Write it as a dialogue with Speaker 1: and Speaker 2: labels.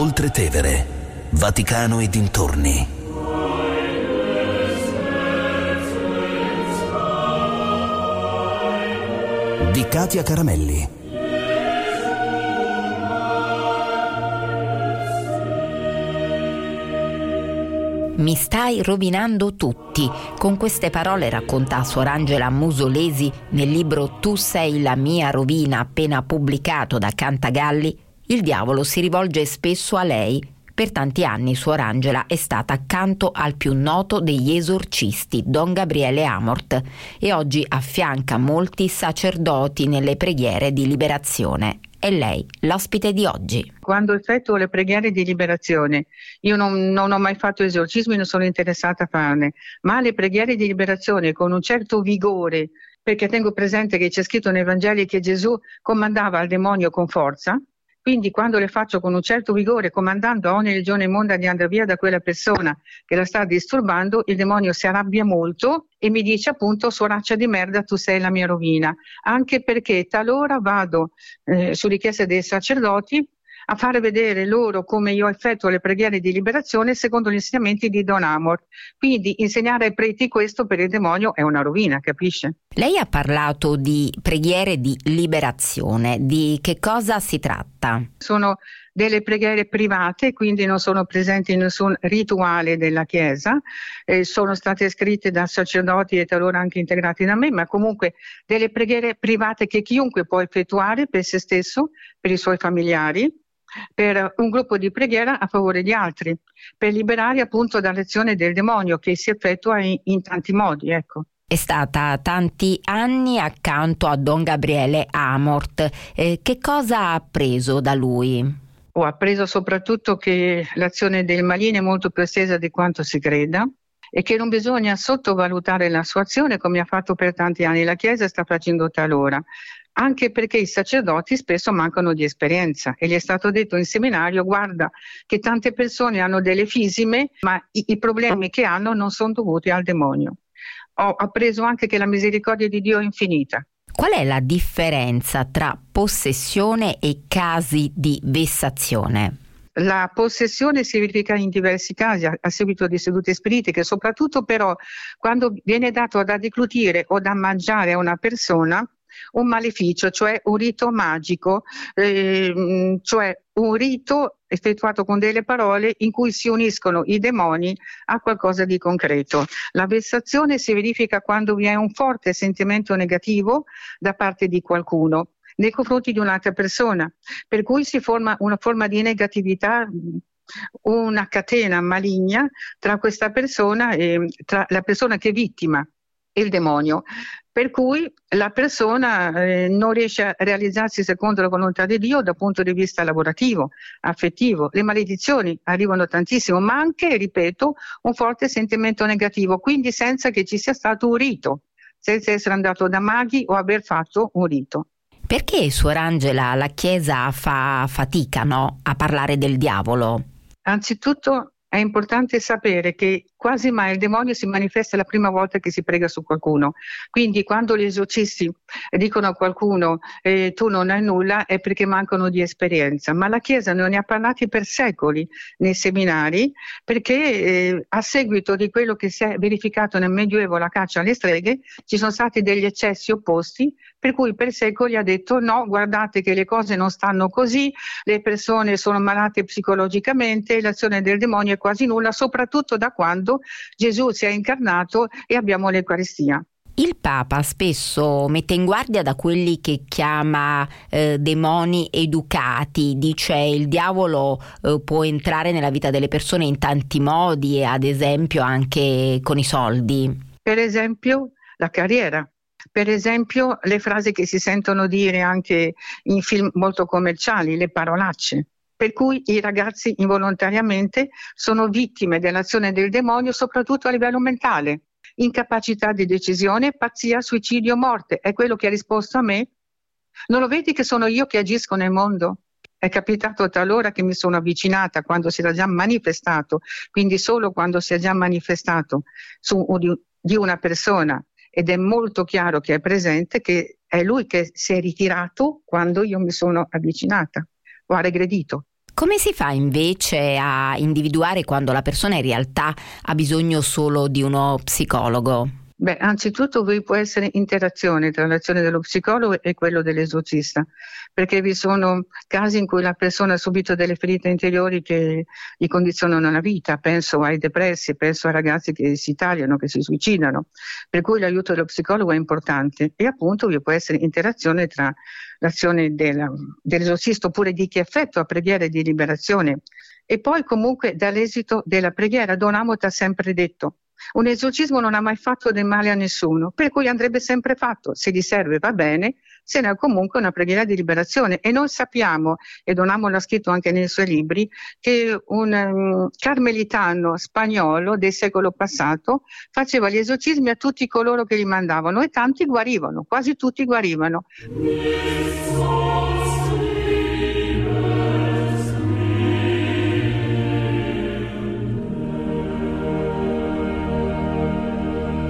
Speaker 1: Oltre Tevere, Vaticano e dintorni. Di Katia Caramelli.
Speaker 2: Mi stai rovinando tutti. Con queste parole racconta Suor Angela Musolesi nel libro Tu sei la mia rovina appena pubblicato da Cantagalli. Il diavolo si rivolge spesso a lei. Per tanti anni Suor Angela è stata accanto al più noto degli esorcisti, Don Gabriele Amort, e oggi affianca molti sacerdoti nelle preghiere di liberazione è lei, l'ospite di oggi.
Speaker 3: Quando effettuo le preghiere di liberazione, io non, non, ho mai fatto esorcismi, non sono interessata a farne, ma le preghiere di liberazione con un certo vigore, perché tengo presente che c'è scritto nei Vangeli che Gesù comandava al demonio con forza, quindi quando le faccio con un certo vigore, comandando a ogni legione immonda di andare via da quella persona che la sta disturbando, il demonio si arrabbia molto e mi dice appunto suoraccia di merda tu sei la mia rovina, anche perché talora vado eh, su richiesta dei sacerdoti a fare vedere loro come io effettuo le preghiere di liberazione secondo gli insegnamenti di Don Amor. Quindi insegnare ai preti questo per il demonio è una rovina, capisce?
Speaker 2: Lei ha parlato di preghiere di liberazione, di che cosa si tratta?
Speaker 3: Sono delle preghiere private, quindi non sono presenti in nessun rituale della Chiesa, eh, sono state scritte da sacerdoti e talora anche integrate da me, ma comunque delle preghiere private che chiunque può effettuare per se stesso, per i suoi familiari, per un gruppo di preghiera a favore di altri, per liberare appunto dall'azione del demonio che si effettua in, in tanti modi. Ecco.
Speaker 2: È stata tanti anni accanto a Don Gabriele Amort. Eh, che cosa ha appreso da lui?
Speaker 3: Ho appreso soprattutto che l'azione del maligno è molto più estesa di quanto si creda e che non bisogna sottovalutare la sua azione come ha fatto per tanti anni la Chiesa sta facendo talora anche perché i sacerdoti spesso mancano di esperienza e gli è stato detto in seminario guarda che tante persone hanno delle fisime ma i, i problemi che hanno non sono dovuti al demonio. Ho appreso anche che la misericordia di Dio è infinita.
Speaker 2: Qual è la differenza tra possessione e casi di vessazione?
Speaker 3: La possessione si verifica in diversi casi a, a, seguito di sedute spiritiche, soprattutto però quando viene dato da declutire o da mangiare a una persona un maleficio, cioè un rito magico, eh, cioè un rito effettuato con delle parole in cui si uniscono i demoni a qualcosa di concreto. La vessazione si verifica quando vi è un forte sentimento negativo da parte di qualcuno nei confronti di un'altra persona, per cui si forma una forma di negatività una catena maligna tra questa persona e tra la persona che è vittima e il demonio per cui la persona eh, non riesce a realizzarsi secondo la volontà di Dio dal punto di vista lavorativo, affettivo. Le maledizioni arrivano tantissimo, ma anche, ripeto, un forte sentimento negativo, quindi senza che ci sia stato un rito, senza essere andato da maghi o aver fatto un rito.
Speaker 2: Perché, Suor Angela, la Chiesa fa fatica no, a parlare del diavolo?
Speaker 3: Anzitutto è importante sapere che quasi mai il demonio si manifesta la prima volta che si prega su qualcuno. Quindi quando gli esorcisti dicono a qualcuno eh, tu non hai nulla è perché mancano di esperienza, ma la Chiesa non ne ha parlati per secoli nei seminari perché eh, a seguito di quello che si è verificato nel Medioevo, la caccia alle streghe, ci sono stati degli eccessi opposti per cui per secoli ha detto no, guardate che le cose non stanno così, le persone sono malate psicologicamente, l'azione del demonio è quasi nulla, soprattutto da quando Gesù si è incarnato e abbiamo l'Eucaristia.
Speaker 2: Il Papa spesso mette in guardia da quelli che chiama eh, demoni educati, dice il diavolo eh, può entrare nella vita delle persone in tanti modi, ad esempio anche con i soldi.
Speaker 3: Per esempio la carriera. Per esempio le frasi che si sentono dire anche in film molto commerciali, le parolacce. Per cui i ragazzi involontariamente sono vittime dell'azione del demonio soprattutto a livello mentale. Incapacità di decisione, pazzia, suicidio, morte. È quello che ha risposto a me. Non lo vedi che sono io che agisco nel mondo? È capitato talora che mi sono avvicinata quando si era già manifestato, quindi solo quando si è già manifestato su di una persona ed è molto chiaro che è presente che è lui che si è ritirato quando io mi sono avvicinata o ha regredito.
Speaker 2: Come si fa invece a individuare quando la persona in realtà ha bisogno solo di uno psicologo?
Speaker 3: Beh, anzitutto vi può essere interazione tra l'azione dello psicologo e quello dell'esorcista, perché vi sono casi in cui la persona ha subito delle ferite interiori che gli condizionano la vita, penso ai depressi, penso ai ragazzi che si tagliano, che si suicidano, per cui l'aiuto dello psicologo è importante e appunto vi può essere interazione tra l'azione della, dell'esorcista oppure di chi effettua preghiere di liberazione e poi comunque dall'esito della preghiera. Don Amot ha sempre detto un esorcismo non ha mai fatto del male a nessuno, per cui andrebbe sempre fatto. Se gli serve va bene, se no è comunque una preghiera di liberazione. E noi sappiamo, e Don Amo l'ha scritto anche nei suoi libri, che un um, carmelitano spagnolo del secolo passato faceva gli esorcismi a tutti coloro che li mandavano e tanti guarivano, quasi tutti guarivano.